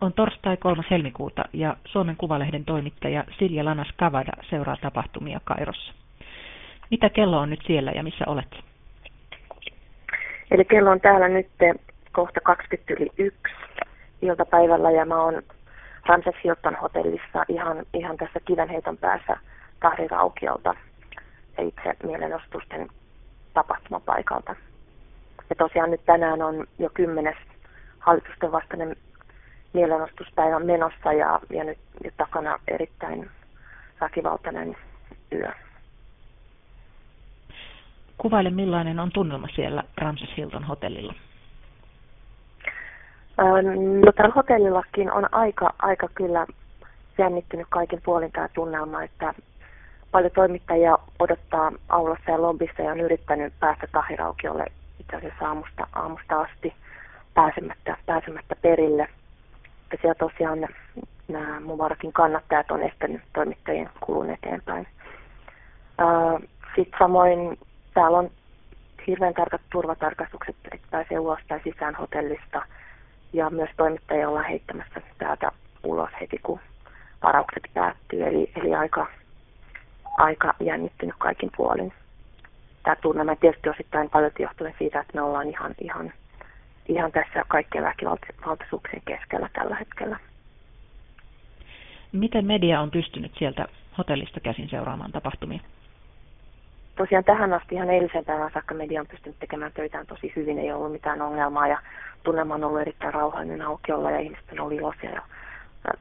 On torstai 3. helmikuuta ja Suomen Kuvalehden toimittaja Silja Lanas Kavada seuraa tapahtumia Kairossa. Mitä kello on nyt siellä ja missä olet? Eli kello on täällä nyt kohta 20 yli yksi iltapäivällä ja mä oon Ramses Hilton hotellissa ihan, ihan tässä kivenheiton päässä Tahri Raukiolta itse mielenostusten tapahtumapaikalta. Ja tosiaan nyt tänään on jo kymmenes hallitusten vastainen mielenostuspäivä menossa ja, ja nyt, nyt takana erittäin väkivaltainen yö. Kuvaile millainen on tunnelma siellä Ramses Hilton hotellilla. No täällä hotellillakin on aika, aika kyllä jännittynyt kaiken puolin tämä tunnelma, että paljon toimittajia odottaa aulassa ja lombissa ja on yrittänyt päästä tahiraukiolle itse asiassa aamusta, aamusta asti pääsemättä, pääsemättä perille. Ja siellä tosiaan nämä Mubarakin kannattajat on estänyt toimittajien kulun eteenpäin. Sitten samoin täällä on hirveän tarkat turvatarkastukset, että pääsee ulos tai sisään hotellista. Ja myös toimittajia ollaan heittämässä täältä ulos heti, kun varaukset päättyy. Eli, eli aika, aika jännittynyt kaikin puolin. Tämä tunnelma tietysti osittain paljon johtuen siitä, että me ollaan ihan, ihan, ihan tässä kaikkien väkivaltaisuuksien keskellä tällä hetkellä. Miten media on pystynyt sieltä hotellista käsin seuraamaan tapahtumia? tosiaan tähän asti ihan eilisen päivän saakka media on pystynyt tekemään töitään tosi hyvin, ei ollut mitään ongelmaa ja tunnelma on ollut erittäin rauhallinen aukiolla ja ihmiset on ollut iloisia ja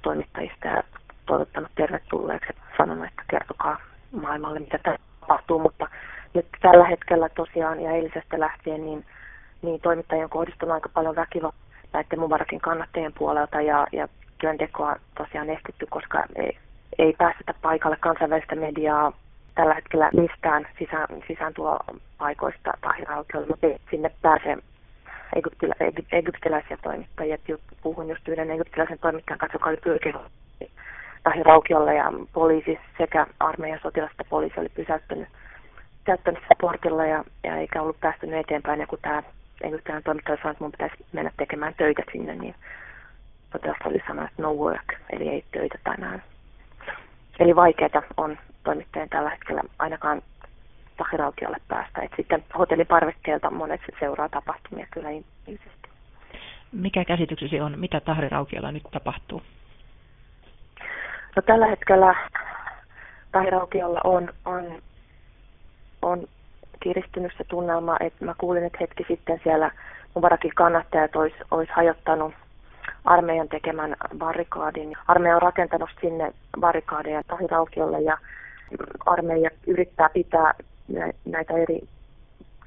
toimittajista ja toivottanut tervetulleeksi, sanonut, että kertokaa maailmalle, mitä tämä tapahtuu, mutta nyt tällä hetkellä tosiaan ja eilisestä lähtien niin, niin toimittajien on kohdistunut aika paljon väkivaltaa näiden Mubarakin kannattajien puolelta ja, ja työntekoa tosiaan estetty, koska ei, ei päästetä paikalle kansainvälistä mediaa tällä hetkellä mistään sisään, sisääntulopaikoista Tahiraukeolle, mutta sinne pääsee egyptilä, egyptiläisiä toimittajia. Puhun just yhden egyptiläisen toimittajan kanssa, joka oli pyrkinyt Tahiraukiolle ja poliisi sekä armeijan sotilasta poliisi oli pysäyttänyt sitä portilla ja, ja eikä ollut päästynyt eteenpäin. Ja kun tämä egyptiläinen toimittaja sanoi, että mun pitäisi mennä tekemään töitä sinne, niin sotilas oli sanonut, että no work, eli ei töitä tänään. Eli vaikeaa on toimittajien tällä hetkellä ainakaan Tahiraukiolle päästä. Et sitten hotelliparvekkeelta monet seuraa tapahtumia kyllä ilmeisesti. Mikä käsityksesi on, mitä Tahiraukiolla nyt tapahtuu? No tällä hetkellä Tahiraukiolla on, on, on kiristynyt se tunnelma, että mä kuulin, että hetki sitten siellä Mubarakin kannattajat olisi, olisi hajottanut armeijan tekemän barrikaadin. Armeija on rakentanut sinne barrikaadeja Tahiraukiolle ja armeija yrittää pitää näitä eri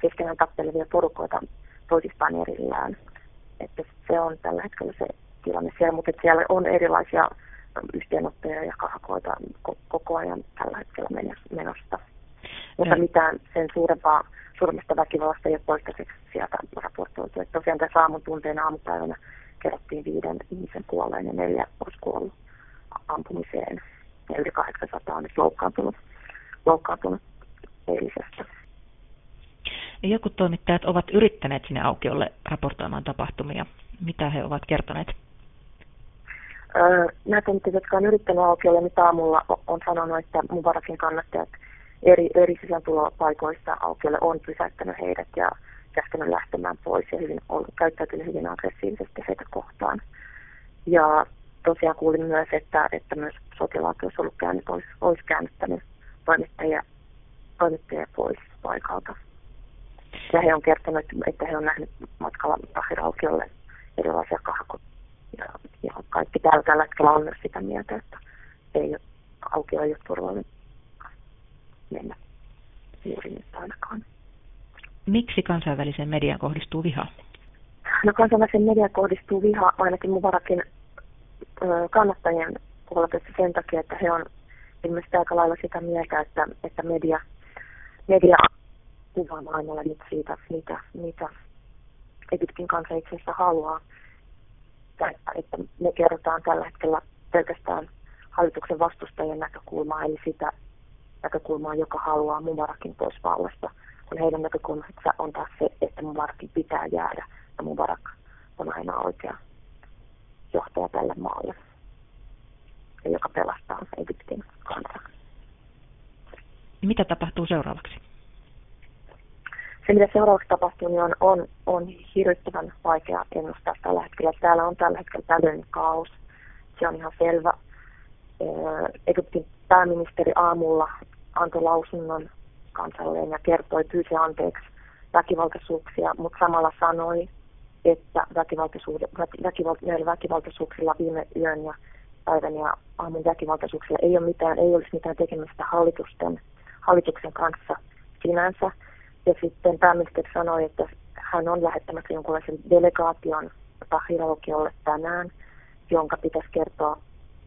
keskenään tappelevia porukoita toisistaan erillään. Että se on tällä hetkellä se tilanne siellä, mutta siellä on erilaisia yhteenottoja ja kahkoita koko ajan tällä hetkellä menossa. Mutta mitään sen suurempaa, suuremmasta väkivallasta ei ole toistaiseksi sieltä raportoitu. Että tosiaan tässä aamun tunteen aamupäivänä kerrottiin viiden ihmisen kuolleen ja neljä olisi kuollut ampumiseen ja yli 800 on nyt loukkaantunut, loukkaantunut eilisestä. Jotkut toimittajat ovat yrittäneet sinne aukiolle raportoimaan tapahtumia. Mitä he ovat kertoneet? Öö, nämä toimittajat, jotka on yrittänyt aukiolle, niin aamulla on sanonut, että Mubarakin kannattajat eri, eri sisääntulopaikoista aukiolle on pysäyttänyt heidät ja käskenyt lähtemään pois ja hyvin, on käyttäytynyt hyvin aggressiivisesti heitä kohtaan. Ja tosiaan kuulin myös, että, että myös sotilaat olisi ollut käynyt, olisi, olisi käännyttänyt toimittajia, toimittajia pois paikalta. Ja he on kertonut, että he on nähnyt matkalla Tahiraukiolle erilaisia kahkot. Ja, ja kaikki täällä tällä hetkellä on myös sitä mieltä, että ei aukio ei ole turvallinen mennä juuri nyt ainakaan. Miksi kansainväliseen mediaan kohdistuu viha? No kansainväliseen mediaan kohdistuu viha ainakin Muvarakin kannattajien puolelta sen takia, että he on ilmeisesti aika lailla sitä mieltä, että, että media, media kuvaa maailmalla nyt siitä, mitä, mitä Egyptin kansa itse asiassa haluaa. Että, että me kerrotaan tällä hetkellä pelkästään hallituksen vastustajien näkökulmaa, eli sitä näkökulmaa, joka haluaa Mubarakin pois vallasta. Kun heidän näkökulmansa on taas se, että Mubarakin pitää jäädä ja Mubarak on aina oikea johtaja tälle maalle, joka pelastaa Egyptin kansan. Mitä tapahtuu seuraavaksi? Se, mitä seuraavaksi tapahtuu, niin on, on, on hirvittävän vaikea ennustaa tällä hetkellä. Täällä on tällä hetkellä täydellinen kaos. Se on ihan selvä. Egyptin pääministeri aamulla antoi lausunnon kansalleen ja kertoi, pyysi anteeksi väkivaltaisuuksia, mutta samalla sanoi, että näillä väkivaltaisuuksilla viime yön ja päivän ja aamun väkivaltaisuuksilla ei ole mitään, ei olisi mitään tekemistä hallitusten, hallituksen kanssa sinänsä. Ja sitten pääministeri sanoi, että hän on lähettämässä jonkunlaisen delegaation Tahiraukiolle tänään, jonka pitäisi kertoa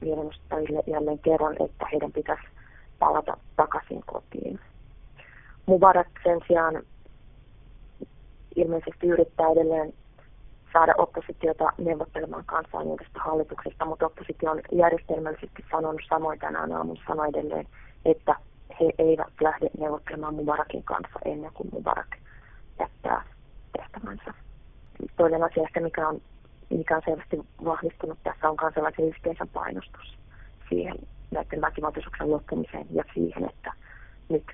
mielenosoittajille jälleen kerran, että heidän pitäisi palata takaisin kotiin. Mubarak sen sijaan ilmeisesti yrittää edelleen saada oppositiota neuvottelemaan kanssaan uudesta hallituksesta, mutta oppositio on järjestelmällisesti sanonut samoin tänään aamun sanoi edelleen, että he eivät lähde neuvottelemaan Mubarakin kanssa ennen kuin Mubarak jättää tehtävänsä. Toinen asia ehkä, mikä on, mikä on selvästi vahvistunut tässä, on kansalaisen yhteisön painostus siihen näiden väkivaltaisuuksien loppumiseen ja siihen, että nyt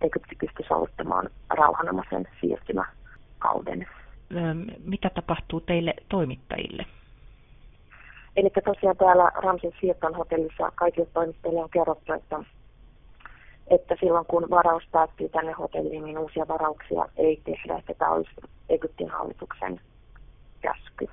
Egypti pystyisi aloittamaan rauhanomaisen siirtymäkauden. Mitä tapahtuu teille toimittajille? Eli tosiaan täällä Ramsin Siirton hotellissa kaikille toimittajille on kerrottu, että, että silloin kun varaus päättyy tänne hotelliin, niin uusia varauksia ei tehdä, että tämä olisi Egyptin hallituksen käsky.